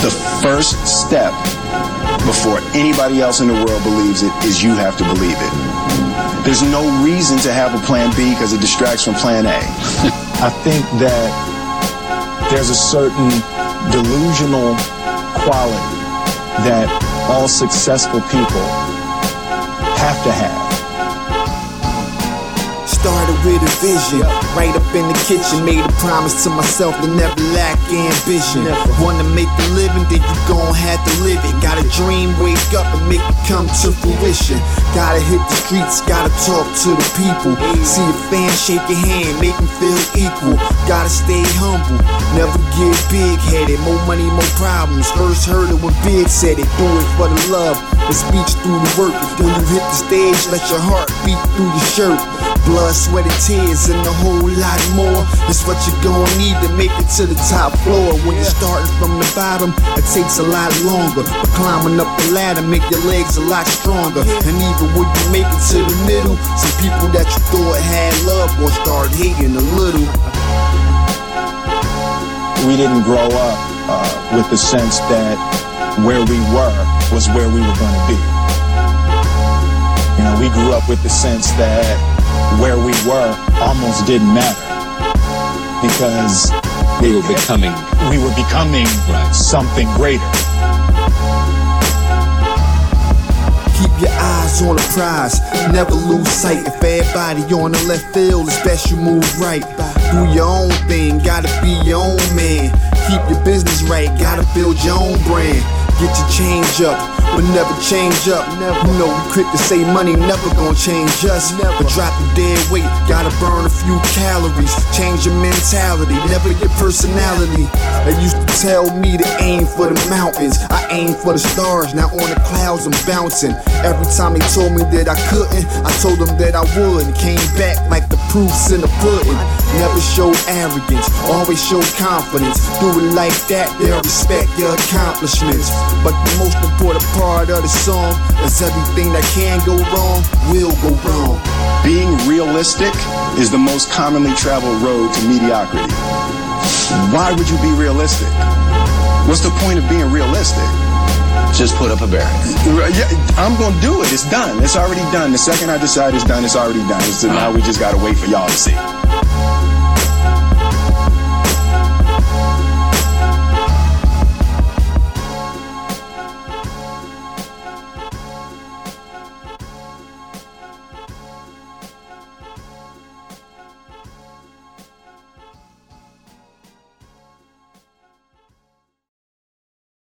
The first step before anybody else in the world believes it is you have to believe it. There's no reason to have a plan B because it distracts from plan A. I think that there's a certain delusional quality that all successful people have to have. Started with a vision, right up in the kitchen. Made a promise to myself to never lack ambition. Wanna make a living, then you gon' have to live it. Got a dream, wake up and make it come to fruition. Gotta hit the streets, gotta talk to the people. See a fan, shake your hand, make them feel equal. Gotta stay humble, never get big headed. More money, more problems. First heard it when Big said it. Do it for the love, the speech through the work. When you hit the stage, let your heart beat through your shirt. Blood, sweat, and tears, and a whole lot more. It's what you're gonna need to make it to the top floor. When you're starting from the bottom, it takes a lot longer. But climbing up the ladder make your legs a lot stronger. And even when you make it to the middle, some people that you thought had love will start hating a little. We didn't grow up uh, with the sense that where we were was where we were to be. You know, we grew up with the sense that where we were almost didn't matter because We were becoming. we were becoming Right. something greater. Keep your eyes on the prize, never lose sight. If everybody on the left field, it's best you move right. Do your own thing, gotta be your own man. Keep your business right, gotta build your own brand. Get your change up, but never change up. Never you know we quick to say money never gonna change us. Never drop the dead weight, gotta burn a few calories. Change your mentality, never your personality. They used to tell me to aim for the mountains. I aim for the stars, now on the clouds I'm bouncing. Every time they told me that I couldn't, I told them that I would. And came back like the proofs in the pudding. Never show arrogance, always show confidence. Do it like that, they'll respect your accomplishments. But the most important part of the song is everything that can go wrong will go wrong. Being realistic is the most commonly traveled road to mediocrity. Why would you be realistic? What's the point of being realistic? Just put up a barrier. Yeah, I'm gonna do it. It's done. It's already done. The second I decide it's done, it's already done. So now we just gotta wait for y'all to see.